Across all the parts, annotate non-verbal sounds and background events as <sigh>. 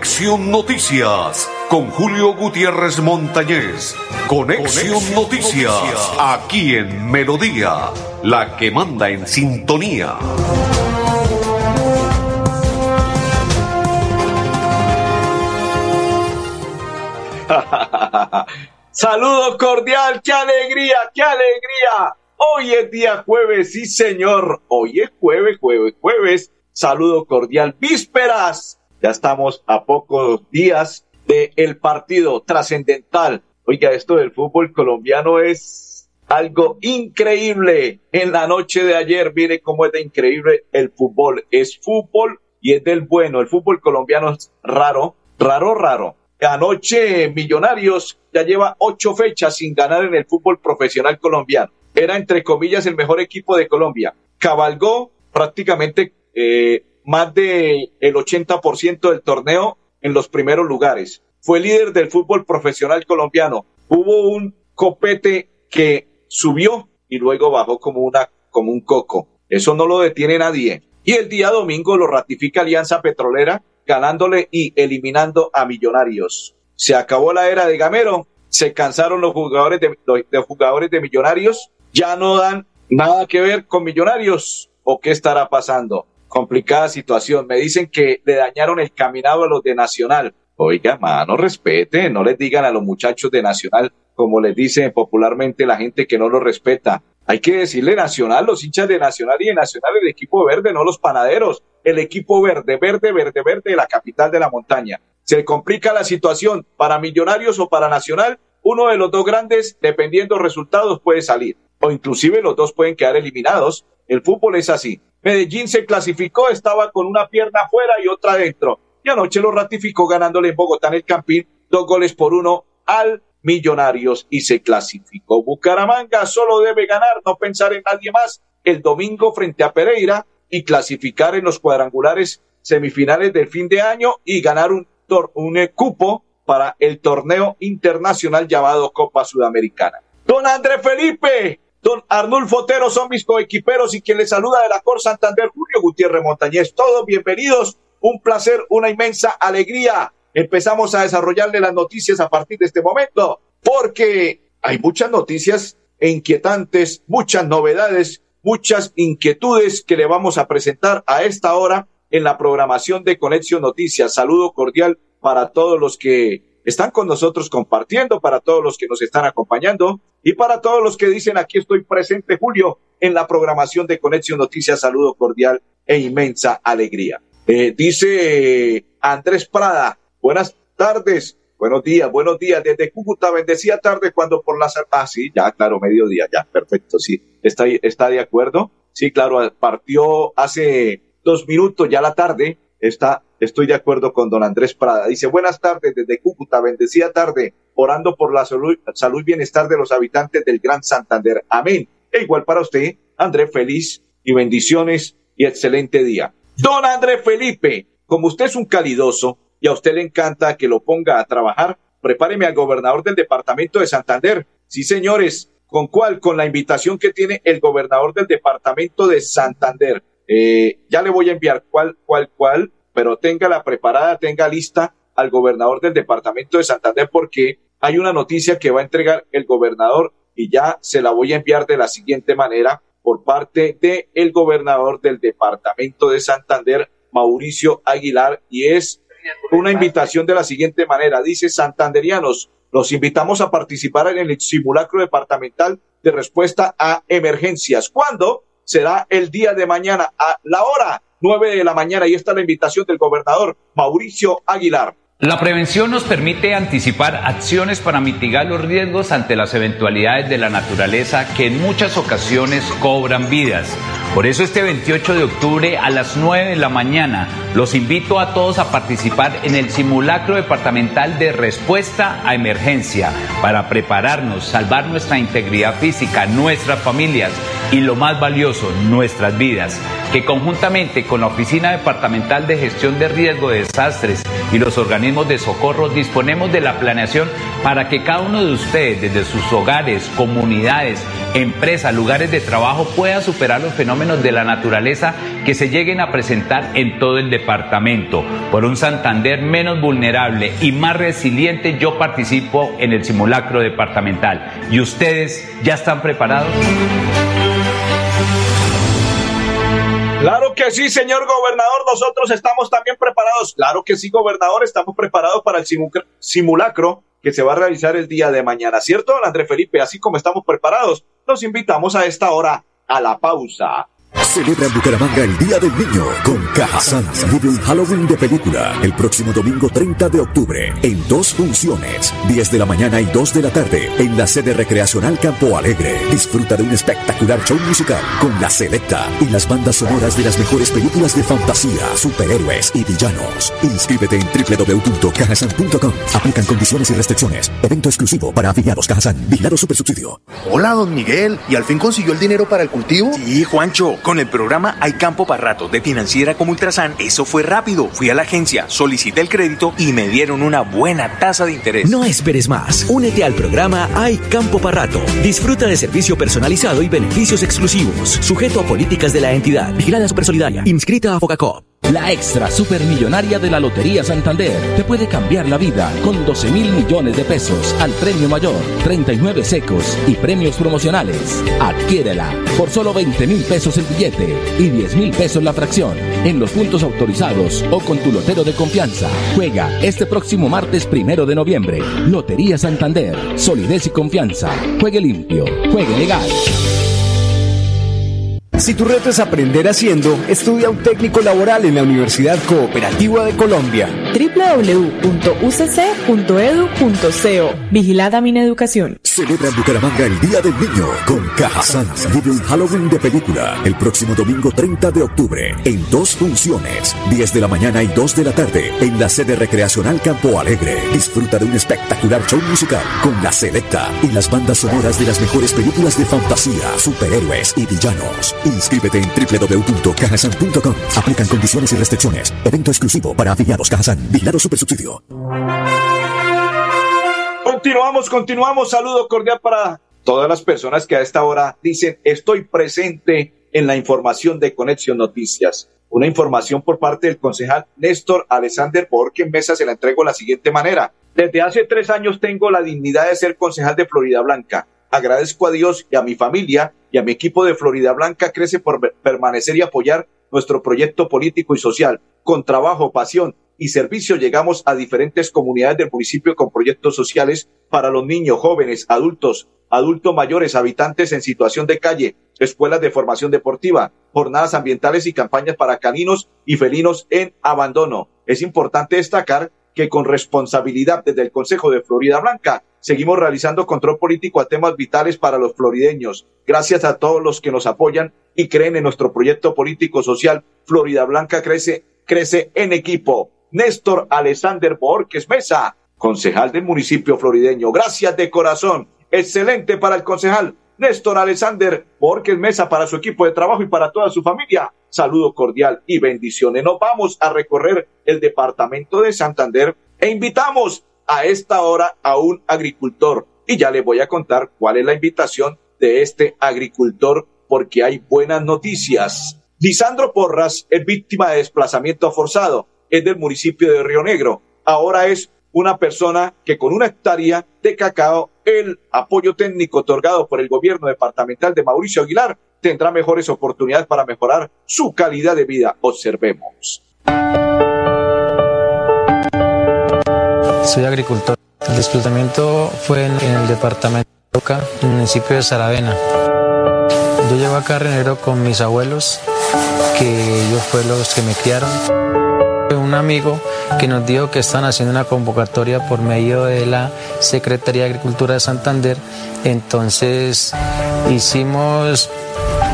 Conexión Noticias con Julio Gutiérrez Montañez. Conexión, Noticias, aquí en Melodía, la que manda en sintonía. <laughs> Saludo cordial, qué alegría, qué alegría. Hoy es día jueves, sí señor. Hoy es jueves, jueves, jueves. Saludo cordial, vísperas ya estamos a pocos días del el partido trascendental. Oiga, esto del fútbol colombiano es algo increíble. En la noche de ayer, mire cómo es de increíble el fútbol. Es fútbol y es del bueno. El fútbol colombiano es raro, raro, raro. Anoche Millonarios ya lleva ocho fechas sin ganar en el fútbol profesional colombiano. Era entre comillas el mejor equipo de Colombia. Cabalgó prácticamente eh, más del el 80% del torneo en los primeros lugares. Fue líder del fútbol profesional colombiano. Hubo un copete que subió y luego bajó como una como un coco. Eso no lo detiene nadie. Y el día domingo lo ratifica Alianza Petrolera ganándole y eliminando a Millonarios. Se acabó la era de Gamero, se cansaron los jugadores de, los jugadores de Millonarios, ya no dan nada que ver con Millonarios o qué estará pasando complicada situación. Me dicen que le dañaron el caminado a los de Nacional. Oiga, mano, respete, no les digan a los muchachos de Nacional, como les dice popularmente la gente que no lo respeta. Hay que decirle Nacional, los hinchas de Nacional y de Nacional el equipo verde, no los panaderos. El equipo verde, verde, verde, verde de la capital de la montaña. Se complica la situación para Millonarios o para Nacional. Uno de los dos grandes, dependiendo resultados, puede salir. O inclusive los dos pueden quedar eliminados. El fútbol es así. Medellín se clasificó, estaba con una pierna afuera y otra adentro. Y anoche lo ratificó ganándole en Bogotá en el Campín dos goles por uno al Millonarios y se clasificó. Bucaramanga solo debe ganar, no pensar en nadie más el domingo frente a Pereira y clasificar en los cuadrangulares semifinales del fin de año y ganar un, un cupo para el torneo internacional llamado Copa Sudamericana. Don André Felipe, Don Arnulfo Otero son mis coequiperos y quien les saluda de la Cor Santander, Julio Gutiérrez Montañez. Todos bienvenidos, un placer, una inmensa alegría. Empezamos a desarrollarle las noticias a partir de este momento, porque hay muchas noticias inquietantes, muchas novedades, muchas inquietudes que le vamos a presentar a esta hora en la programación de Conexión Noticias. Saludo cordial para todos los que están con nosotros compartiendo, para todos los que nos están acompañando y para todos los que dicen aquí estoy presente, Julio, en la programación de Conexión Noticias. Saludo cordial e inmensa alegría. Eh, dice Andrés Prada, buenas tardes, buenos días, buenos días. Desde Cúcuta, bendecía tarde cuando por las... Ah, sí, ya, claro, mediodía, ya, perfecto, sí. ¿Está, está de acuerdo? Sí, claro, partió hace dos minutos ya la tarde. Está Estoy de acuerdo con don Andrés Prada. Dice, buenas tardes desde Cúcuta, bendecida tarde, orando por la salud, salud y bienestar de los habitantes del Gran Santander. Amén. E igual para usted, Andrés, feliz y bendiciones y excelente día. Don Andrés Felipe, como usted es un calidoso y a usted le encanta que lo ponga a trabajar, prepáreme al gobernador del departamento de Santander. Sí, señores, ¿con cuál? Con la invitación que tiene el gobernador del departamento de Santander. Eh, ya le voy a enviar cuál, cuál, cuál pero téngala preparada, tenga lista al gobernador del departamento de Santander porque hay una noticia que va a entregar el gobernador y ya se la voy a enviar de la siguiente manera por parte del el gobernador del departamento de Santander, Mauricio Aguilar, y es una invitación de la siguiente manera. Dice, santanderianos, los invitamos a participar en el simulacro departamental de respuesta a emergencias. ¿Cuándo? Será el día de mañana a la hora 9 de la mañana y esta es la invitación del gobernador Mauricio Aguilar. La prevención nos permite anticipar acciones para mitigar los riesgos ante las eventualidades de la naturaleza que en muchas ocasiones cobran vidas. Por eso este 28 de octubre a las 9 de la mañana los invito a todos a participar en el simulacro departamental de respuesta a emergencia para prepararnos, salvar nuestra integridad física, nuestras familias y lo más valioso, nuestras vidas, que conjuntamente con la Oficina Departamental de Gestión de Riesgo de Desastres y los organismos de socorro disponemos de la planeación para que cada uno de ustedes, desde sus hogares, comunidades, empresas, lugares de trabajo, pueda superar los fenómenos de la naturaleza que se lleguen a presentar en todo el departamento. Por un Santander menos vulnerable y más resiliente, yo participo en el simulacro departamental. ¿Y ustedes ya están preparados? Claro que sí, señor gobernador, nosotros estamos también preparados. Claro que sí, gobernador, estamos preparados para el simulacro que se va a realizar el día de mañana, ¿cierto, André Felipe? Así como estamos preparados, los invitamos a esta hora a la pausa. Celebra en Bucaramanga el Día del Niño con Cajazán. Vive un Halloween de película el próximo domingo 30 de octubre en dos funciones, 10 de la mañana y 2 de la tarde en la sede recreacional Campo Alegre. Disfruta de un espectacular show musical con la selecta y las bandas sonoras de las mejores películas de fantasía, superhéroes y villanos. Inscríbete en www.cajazán.com. Aplican condiciones y restricciones. Evento exclusivo para afiliados Cajazán. Vigilado Supersubsidio. Hola, don Miguel. ¿Y al fin consiguió el dinero para el cultivo? Sí, Juancho. Con el programa Hay Campo para Rato de Financiera como Ultrasan, eso fue rápido. Fui a la agencia, solicité el crédito y me dieron una buena tasa de interés. No esperes más. Únete al programa Hay Campo para Rato. Disfruta de servicio personalizado y beneficios exclusivos. Sujeto a políticas de la entidad. Vigilada Solidaria. Inscrita a Focacop. La extra supermillonaria de la Lotería Santander te puede cambiar la vida con 12 mil millones de pesos al premio mayor, 39 secos y premios promocionales. Adquiérela por solo 20 mil pesos el billete y 10 mil pesos la fracción en los puntos autorizados o con tu lotero de confianza. Juega este próximo martes primero de noviembre. Lotería Santander, solidez y confianza. Juegue limpio, juegue legal. Si tu reto es aprender haciendo, estudia un técnico laboral en la Universidad Cooperativa de Colombia. www.ucc.edu.co Vigilada mi educación. Celebra en Bucaramanga el Día del Niño con Caja Vive un Halloween de película el próximo domingo 30 de octubre en dos funciones, 10 de la mañana y 2 de la tarde en la sede recreacional Campo Alegre. Disfruta de un espectacular show musical con la selecta y las bandas sonoras de las mejores películas de fantasía, superhéroes y villanos. Inscríbete en www.cajasan.com. Aplican condiciones y restricciones. Evento exclusivo para afiliados Cajasan. Vigilado Supersubsidio. Continuamos, continuamos. Saludo cordial para todas las personas que a esta hora dicen estoy presente en la información de Conexión Noticias. Una información por parte del concejal Néstor Alexander Borque en Mesa se la entrego de la siguiente manera. Desde hace tres años tengo la dignidad de ser concejal de Florida Blanca agradezco a Dios y a mi familia y a mi equipo de Florida Blanca Crece por permanecer y apoyar nuestro proyecto político y social. Con trabajo, pasión y servicio llegamos a diferentes comunidades del municipio con proyectos sociales para los niños, jóvenes, adultos, adultos mayores, habitantes en situación de calle, escuelas de formación deportiva, jornadas ambientales y campañas para caninos y felinos en abandono. Es importante destacar que con responsabilidad desde el Consejo de Florida Blanca seguimos realizando control político a temas vitales para los florideños. Gracias a todos los que nos apoyan y creen en nuestro proyecto político social. Florida Blanca crece, crece en equipo. Néstor Alexander Borges Mesa, concejal del municipio florideño. Gracias de corazón. Excelente para el concejal. Néstor Alexander Borges Mesa para su equipo de trabajo y para toda su familia. Saludo cordial y bendiciones. Nos vamos a recorrer el departamento de Santander e invitamos a esta hora a un agricultor. Y ya le voy a contar cuál es la invitación de este agricultor porque hay buenas noticias. Lisandro Porras es víctima de desplazamiento forzado. Es del municipio de Río Negro. Ahora es una persona que con una hectárea de cacao, el apoyo técnico otorgado por el gobierno departamental de Mauricio Aguilar tendrá mejores oportunidades para mejorar su calidad de vida. Observemos. Soy agricultor. El desplazamiento fue en, el departamento de Oca, en el municipio de Saravena. Yo llego acá a Renero con mis abuelos, que ellos fueron los que me criaron. Un amigo que nos dijo que están haciendo una convocatoria por medio de la Secretaría de Agricultura de Santander. Entonces hicimos,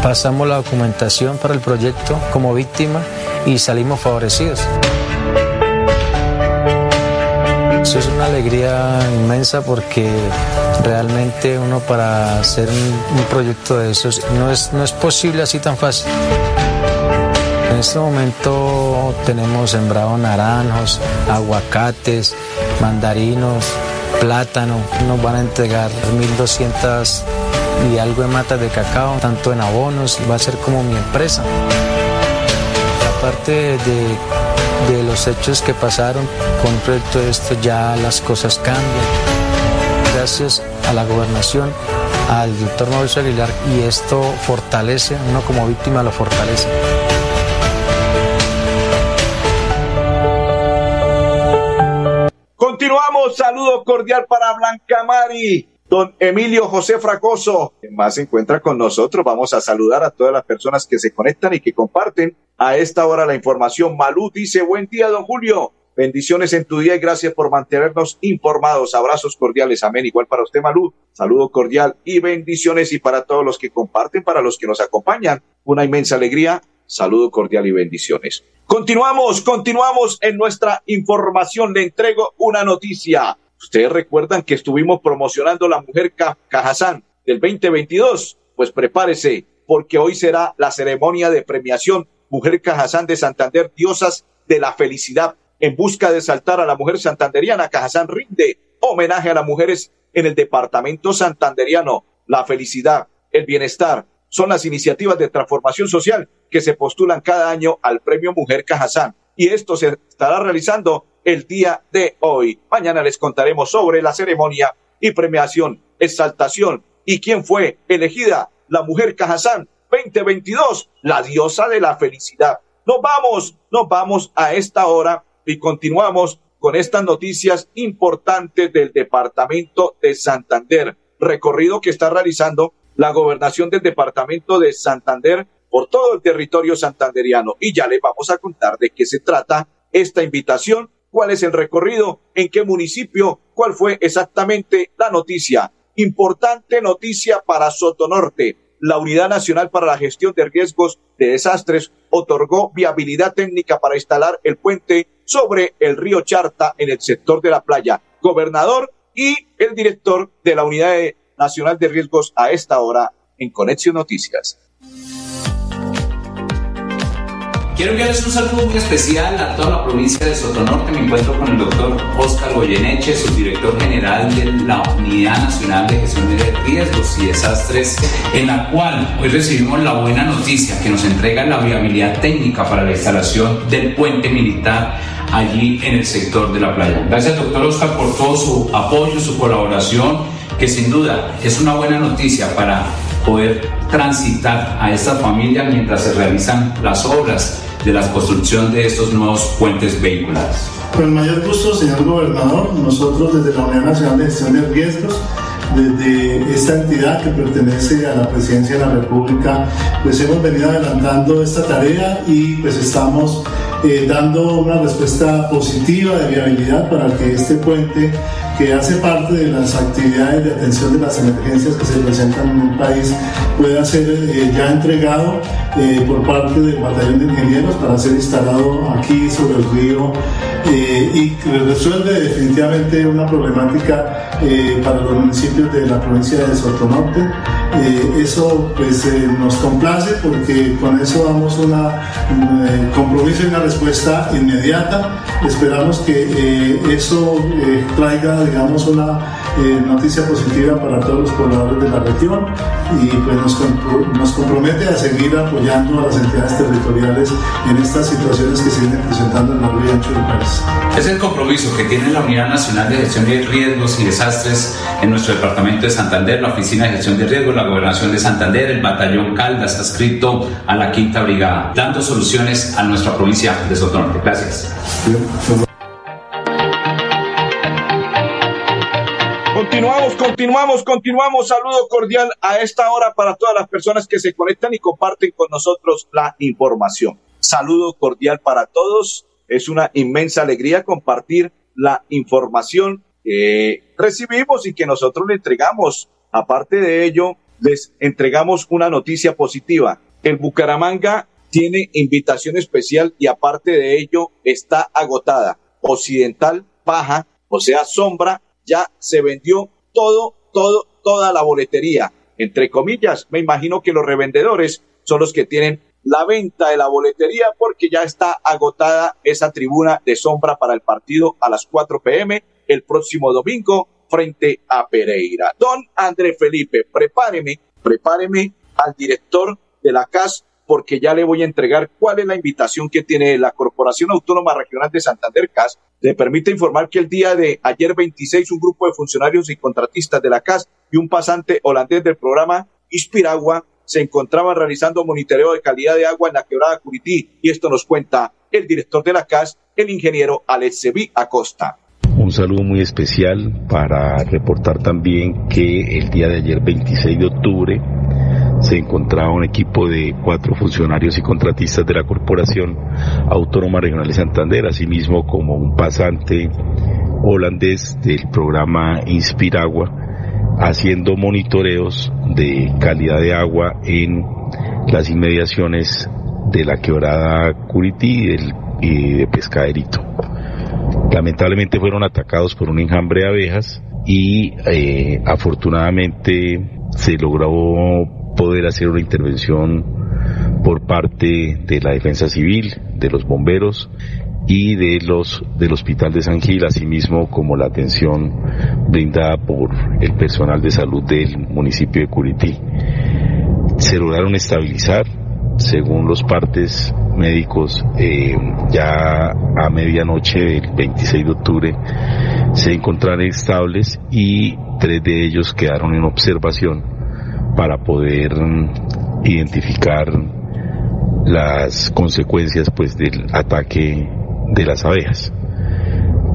pasamos la documentación para el proyecto como víctima y salimos favorecidos. Eso es una alegría inmensa porque realmente uno para hacer un, proyecto de esos no es, no es posible así tan fácil. En este momento tenemos sembrado naranjos, aguacates, mandarinos, plátano. Nos van a entregar 1.200 y algo de matas de cacao, tanto en abonos, va a ser como mi empresa. Aparte de, los hechos que pasaron con proyecto de esto, ya las cosas cambian. Gracias a la gobernación, al doctor Mauricio Aguilar, y esto fortalece, uno como víctima lo fortalece. Cordial para Blanca Mari. Don Emilio José Fracoso, más se encuentra con nosotros. Vamos a saludar a todas las personas que se conectan y que comparten a esta hora la información. Malú dice, buen día, don Julio. Bendiciones en tu día y gracias por mantenernos informados. Abrazos cordiales. Amén. Igual para usted, Malú. Saludo cordial y bendiciones. Y para todos los que comparten, para los que nos acompañan, una inmensa alegría. Saludo cordial y bendiciones. Continuamos, continuamos en nuestra información. Le entrego una noticia. Ustedes recuerdan que estuvimos promocionando la mujer Cajazán del 2022. Pues prepárese, porque hoy será la ceremonia de premiación Mujer Cajazán de Santander, diosas de la felicidad. En busca de saltar a la mujer santanderiana, Cajazán rinde homenaje a las mujeres en el departamento santanderiano. La felicidad, el bienestar, son las iniciativas de transformación social que se postulan cada año al Premio Mujer Cajazán. Y esto se estará realizando el día de hoy. Mañana les contaremos sobre la ceremonia y premiación, exaltación y quién fue elegida la mujer Cajazán 2022, la diosa de la felicidad. Nos vamos, nos vamos a esta hora y continuamos con estas noticias importantes del departamento de Santander. Recorrido que está realizando la gobernación del departamento de Santander por todo el territorio santanderiano. Y ya les vamos a contar de qué se trata esta invitación, cuál es el recorrido, en qué municipio, cuál fue exactamente la noticia. Importante noticia para Sotonorte. La Unidad Nacional para la Gestión de Riesgos de Desastres otorgó viabilidad técnica para instalar el puente sobre el río Charta en el sector de la playa. Gobernador y el director de la Unidad Nacional de Riesgos a esta hora en Conexión Noticias. Quiero enviarles un saludo muy especial a toda la provincia de Sotonorte. Me encuentro con el doctor Oscar Goyeneche, subdirector general de la Unidad Nacional de Gestión de Riesgos y Desastres, en la cual hoy recibimos la buena noticia que nos entrega la viabilidad técnica para la instalación del puente militar allí en el sector de la playa. Gracias, doctor Oscar, por todo su apoyo, su colaboración, que sin duda es una buena noticia para poder transitar a esta familia mientras se realizan las obras de la construcción de estos nuevos puentes vehiculares. Con mayor gusto, señor gobernador, nosotros desde la Unión Nacional de Gestión de Riesgos desde esta entidad que pertenece a la Presidencia de la República, pues hemos venido adelantando esta tarea y pues estamos eh, dando una respuesta positiva de viabilidad para que este puente que hace parte de las actividades de atención de las emergencias que se presentan en el país pueda ser eh, ya entregado eh, por parte del batallón de ingenieros para ser instalado aquí sobre el río eh, y resuelve definitivamente una problemática para los municipios de la provincia de Sotonorte. eso pues nos complace porque con eso damos un compromiso y una respuesta inmediata. Esperamos que eso traiga digamos, una eh, noticia positiva para todos los pobladores de la región y pues nos, nos, compromete a seguir apoyando a las entidades territoriales en estas situaciones que se vienen presentando en la río ancho del país. Es el compromiso que tiene la Unidad Nacional de Gestión de Riesgos y Desastres en nuestro departamento de Santander, la Oficina de Gestión de Riesgos, la Gobernación de Santander, el Batallón Caldas, adscrito a la Quinta Brigada, dando soluciones a nuestra provincia de Sotonorte. Gracias. Continuamos, continuamos, continuamos. Saludo cordial a esta hora para todas las personas que se conectan y comparten con nosotros la información. Saludo cordial para todos. Es una inmensa alegría compartir la información que recibimos y que nosotros le entregamos. Aparte de ello, les entregamos una noticia positiva. El Bucaramanga tiene invitación especial y aparte de ello está agotada. Occidental baja o sea, sombra, ya se vendió todo, todo, toda la boletería. Entre comillas, me imagino que los revendedores son los que tienen la venta de la boletería porque ya está agotada esa tribuna de sombra para el partido a las 4 pm el próximo domingo frente a Pereira. Don André Felipe, prepáreme, prepáreme al director de la CAS porque ya le voy a entregar cuál es la invitación que tiene la Corporación Autónoma Regional de Santander CAS. Le permite informar que el día de ayer 26 un grupo de funcionarios y contratistas de la CAS y un pasante holandés del programa Inspiragua se encontraban realizando monitoreo de calidad de agua en la quebrada Curití y esto nos cuenta el director de la CAS, el ingeniero Alexevi Acosta. Un saludo muy especial para reportar también que el día de ayer 26 de octubre se encontraba un equipo de cuatro funcionarios y contratistas de la Corporación Autónoma Regional de Santander, asimismo como un pasante holandés del programa Inspiragua, haciendo monitoreos de calidad de agua en las inmediaciones de la quebrada Curití y, de Pescaderito. Lamentablemente fueron atacados por un enjambre de abejas y eh, afortunadamente se logró poder hacer una intervención por parte de la Defensa Civil, de los bomberos y de los del Hospital de San Gil, asimismo como la atención brindada por el personal de salud del municipio de Curití. Se lograron estabilizar, según los partes médicos, eh, ya a medianoche del 26 de octubre se encontraron estables y tres de ellos quedaron en observación para poder identificar las consecuencias pues del ataque de las abejas.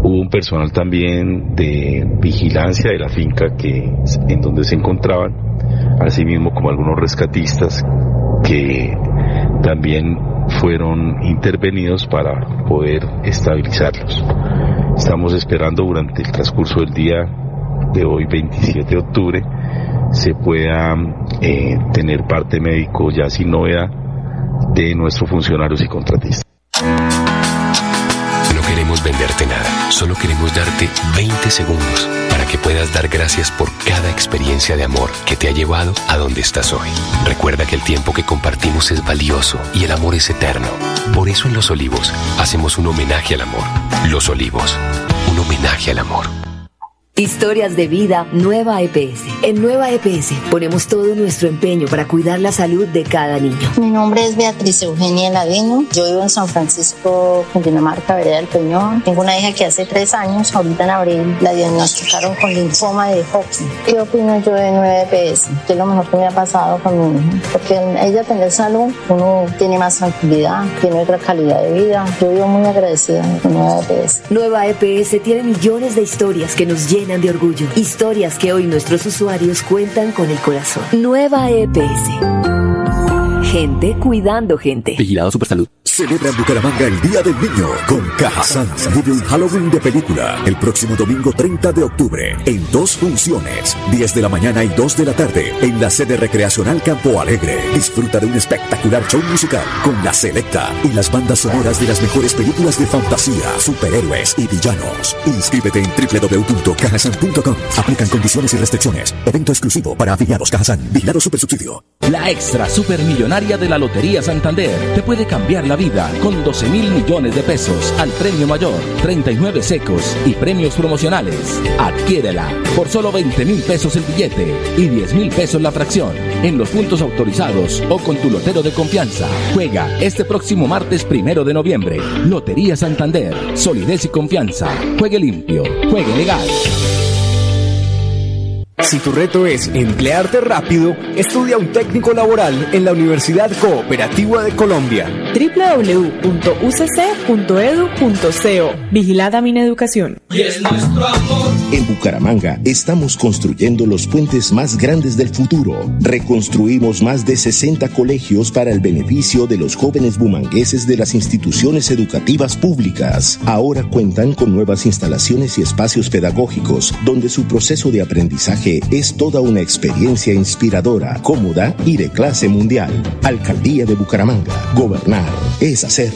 Hubo un personal también de vigilancia de la finca que en donde se encontraban, asimismo como algunos rescatistas que también fueron intervenidos para poder estabilizarlos. Estamos esperando durante el transcurso del día de hoy, 27 de octubre, se pueda eh, tener parte médico ya sin novedad de nuestros funcionarios y contratistas. No queremos venderte nada, solo queremos darte 20 segundos para que puedas dar gracias por cada experiencia de amor que te ha llevado a donde estás hoy. Recuerda que el tiempo que compartimos es valioso y el amor es eterno. Por eso en Los Olivos hacemos un homenaje al amor. Los Olivos, un homenaje al amor. Historias de vida Nueva EPS. En Nueva EPS ponemos todo nuestro empeño para cuidar la salud de cada niño. Mi nombre es Beatriz Eugenia Ladino. Yo vivo en San Francisco, Cundinamarca, Vereda del Peñón. Tengo una hija que hace tres años, ahorita en abril, la diagnosticaron con linfoma de Hodgkin. ¿Qué opino yo de Nueva EPS? ¿Qué es lo mejor que me ha pasado con mi hija? Porque ella tener salud, uno tiene más tranquilidad, tiene otra calidad de vida. Yo vivo muy agradecida con Nueva EPS. Nueva EPS tiene millones de historias que nos llenan de orgullo. Historias que hoy nuestros usuarios cuentan con el corazón. Nueva EPS. Gente cuidando gente. Vigilado Supersalud. Celebra en Bucaramanga el Día del Niño con Cajazán. Vive un Halloween de película el próximo domingo 30 de octubre en dos funciones, 10 de la mañana y 2 de la tarde en la sede recreacional Campo Alegre. Disfruta de un espectacular show musical con la selecta y las bandas sonoras de las mejores películas de fantasía, superhéroes y villanos. Inscríbete en www.cajasan.com. Aplican condiciones y restricciones. Evento exclusivo para afiliados Cajazán. Vigilado Supersubsidio. La extra supermillonaria de la Lotería Santander te puede cambiar la vida con 12 mil millones de pesos al premio mayor, 39 secos y premios promocionales. Adquiérela por solo 20 mil pesos el billete y 10 mil pesos la fracción en los puntos autorizados o con tu lotero de confianza. Juega este próximo martes primero de noviembre. Lotería Santander, solidez y confianza. Juegue limpio, juegue legal. Si tu reto es emplearte rápido, estudia un técnico laboral en la Universidad Cooperativa de Colombia. www.ucc.edu.co Vigilada Mineducación. Y es nuestro amor. En Bucaramanga estamos construyendo los puentes más grandes del futuro. Reconstruimos más de 60 colegios para el beneficio de los jóvenes bumangueses de las instituciones educativas públicas. Ahora cuentan con nuevas instalaciones y espacios pedagógicos donde su proceso de aprendizaje es toda una experiencia inspiradora, cómoda y de clase mundial. Alcaldía de Bucaramanga. Gobernar es hacer.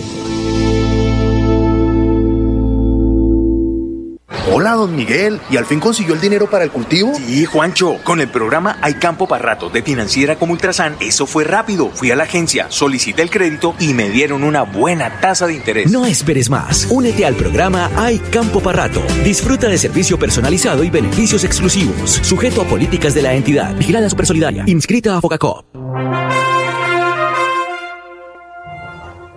Hola don Miguel. ¿Y al fin consiguió el dinero para el cultivo? Sí, Juancho. Con el programa Hay Campo para Rato de Financiera como Ultrasan, eso fue rápido. Fui a la agencia, solicité el crédito y me dieron una buena tasa de interés. No esperes más. Únete al programa Hay Campo para Rato. Disfruta de servicio personalizado y beneficios exclusivos. Sujeto a políticas de la entidad. Vigilada Supersolidaria. Inscrita a Focacop.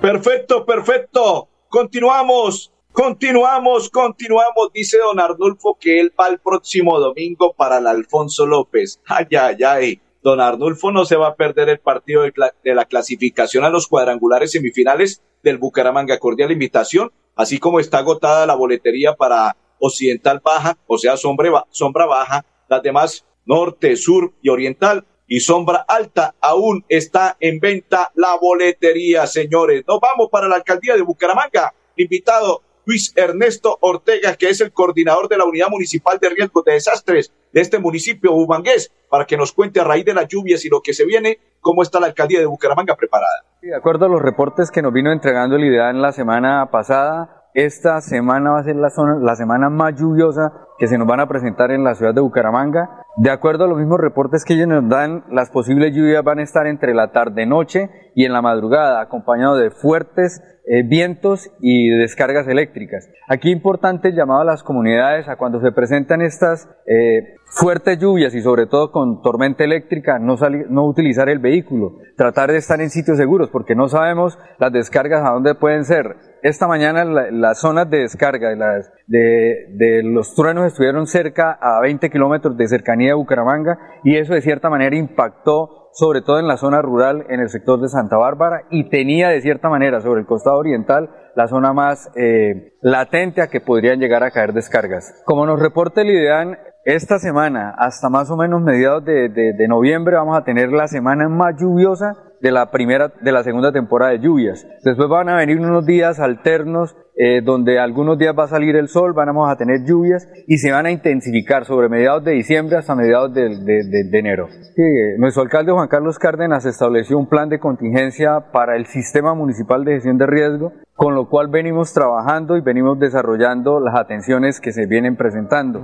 Perfecto, perfecto. Continuamos. Continuamos, continuamos, dice don Arnulfo que él va el próximo domingo para el Alfonso López. Ay, ay, ay. Don Arnulfo no se va a perder el partido de, de, la clasificación a los cuadrangulares semifinales del Bucaramanga. Cordial invitación, así como está agotada la boletería para Occidental Baja, o sea, sombra, sombra Baja, las demás Norte, Sur y Oriental y Sombra Alta. Aún está en venta la boletería, señores. Nos vamos para la alcaldía de Bucaramanga. Invitado Luis Ernesto Ortega, que es el coordinador de la Unidad Municipal de Riesgos de Desastres de este municipio bumangués, para que nos cuente a raíz de las lluvias y lo que se viene, cómo está la alcaldía de Bucaramanga preparada. De acuerdo a los reportes que nos vino entregando el IDEA en la semana pasada, esta semana va a ser la, zona, la semana más lluviosa que se nos van a presentar en la ciudad de Bucaramanga. De acuerdo a los mismos reportes que ellos nos dan, las posibles lluvias van a estar entre la tarde-noche y en la madrugada, acompañado de fuertes eh, vientos y descargas eléctricas. Aquí importante el llamado a las comunidades a cuando se presentan estas eh, fuertes lluvias y sobre todo con tormenta eléctrica, no, no utilizar el vehículo, tratar de estar en sitios seguros porque no sabemos las descargas a dónde pueden ser. Esta mañana la, las zonas de descarga de, de los truenos estuvieron cerca a 20 kilómetros de cercanía de Bucaramanga y eso de cierta manera impactó sobre todo en la zona rural, en el sector de Santa Bárbara, y tenía de cierta manera sobre el costado oriental la zona más eh, latente a que podrían llegar a caer descargas. Como nos reporta el IDEAN, esta semana, hasta más o menos mediados de, de, de noviembre, vamos a tener la semana más lluviosa de la primera, de la segunda temporada de lluvias. Después van a venir unos días alternos eh, donde algunos días va a salir el sol, vamos a tener lluvias y se van a intensificar sobre mediados de diciembre hasta mediados de, de, enero. Sí, nuestro alcalde Juan Carlos Cárdenas estableció un plan de contingencia para el sistema municipal de gestión de riesgo, con lo cual venimos trabajando y venimos desarrollando las atenciones que se vienen presentando.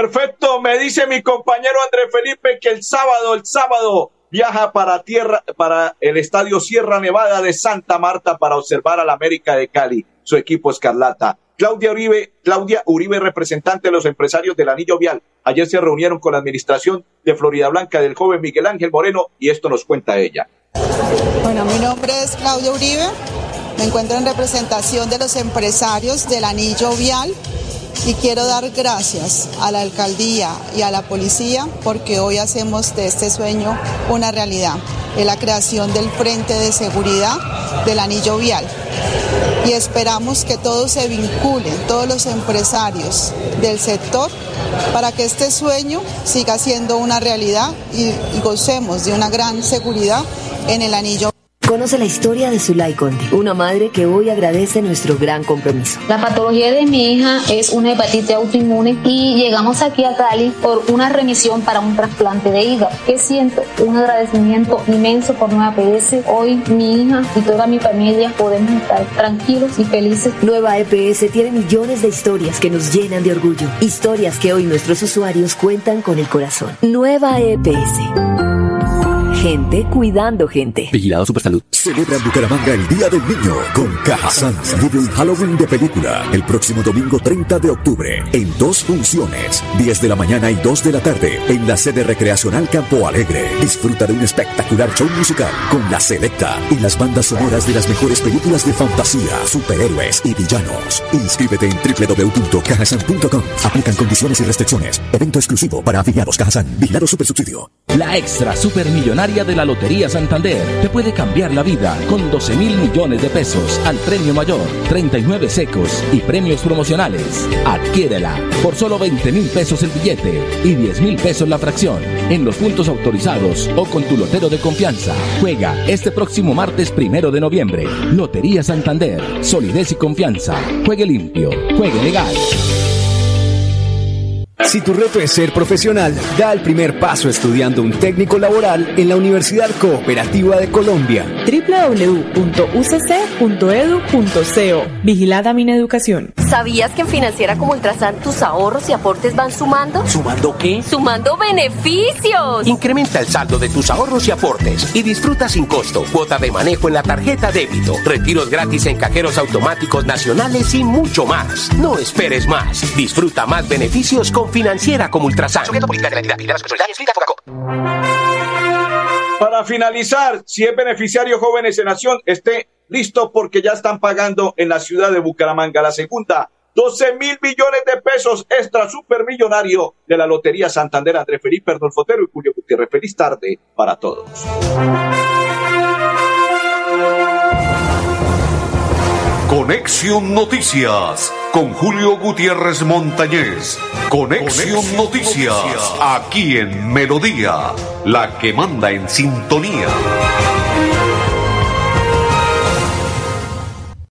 Perfecto, me dice mi compañero André Felipe que el sábado, el sábado viaja para tierra, para el estadio Sierra Nevada de Santa Marta para observar al América de Cali, su equipo Escarlata. Claudia Uribe, Claudia Uribe, representante de los empresarios del Anillo Vial. Ayer se reunieron con la administración de Florida Blanca del joven Miguel Ángel Moreno y esto nos cuenta ella. Bueno, mi nombre es Claudia Uribe. Me encuentro en representación de los empresarios del Anillo Vial y quiero dar gracias a la alcaldía y a la policía porque hoy hacemos de este sueño una realidad. Es la creación del Frente de Seguridad del Anillo Vial. Y esperamos que todos se vinculen, todos los empresarios del sector, para que este sueño siga siendo una realidad y, gocemos de una gran seguridad en el Anillo Conoce la historia de Zulay Conde, una madre que hoy agradece nuestro gran compromiso. La patología de mi hija es una hepatitis autoinmune y llegamos aquí a Cali por una remisión para un trasplante de hígado. Que siento un agradecimiento inmenso por Nueva EPS. Hoy mi hija y toda mi familia podemos estar tranquilos y felices. Nueva EPS tiene millones de historias que nos llenan de orgullo. Historias que hoy nuestros usuarios cuentan con el corazón. Nueva EPS. Gente cuidando gente. Vigilado Supersalud. Celebra en Bucaramanga el Día del Niño con Cajazán. Vive un Halloween de película el próximo domingo 30 de octubre en dos funciones, 10 de la mañana y 2 de la tarde en la sede recreacional Campo Alegre. Disfruta de un espectacular show musical con la selecta y las bandas sonoras de las mejores películas de fantasía, superhéroes y villanos. Inscríbete en www.cajazán.com. Aplican condiciones y restricciones. Evento exclusivo para afiliados Cajazán. Vigilado Supersubsidio. La extra supermillonaria de la Lotería Santander te puede cambiar la vida con 12 mil millones de pesos al premio mayor, 39 secos y premios promocionales. Adquiérela por solo 20 mil pesos el billete y 10 mil pesos la fracción en los puntos autorizados o con tu lotero de confianza. Juega este próximo martes primero de noviembre. Lotería Santander, solidez y confianza. Juegue limpio, juegue legal. Si tu reto es ser profesional, da el primer paso estudiando un técnico laboral en la Universidad Cooperativa de Colombia. www.ucc.edu.co Vigilada Mineducación. ¿Sabías que en Financiera como Ultrasan tus ahorros y aportes van sumando? ¿Sumando qué? ¡Sumando beneficios! Incrementa el saldo de tus ahorros y aportes y disfruta sin costo cuota de manejo en la tarjeta débito, retiros gratis en cajeros automáticos nacionales y mucho más. No esperes más. Disfruta más beneficios con Financiera como Ultrasan. Para finalizar, si es beneficiario Jóvenes en Nación, esté listo porque ya están pagando en la ciudad de Bucaramanga la segunda 12 mil millones de pesos extra supermillonario de la Lotería Santander André Felipe Fotero y Julio Gutiérrez. Feliz tarde para todos. Conexión Noticias con Julio Gutiérrez Montañez. Conexión, Noticias, aquí en Melodía, la que manda en sintonía.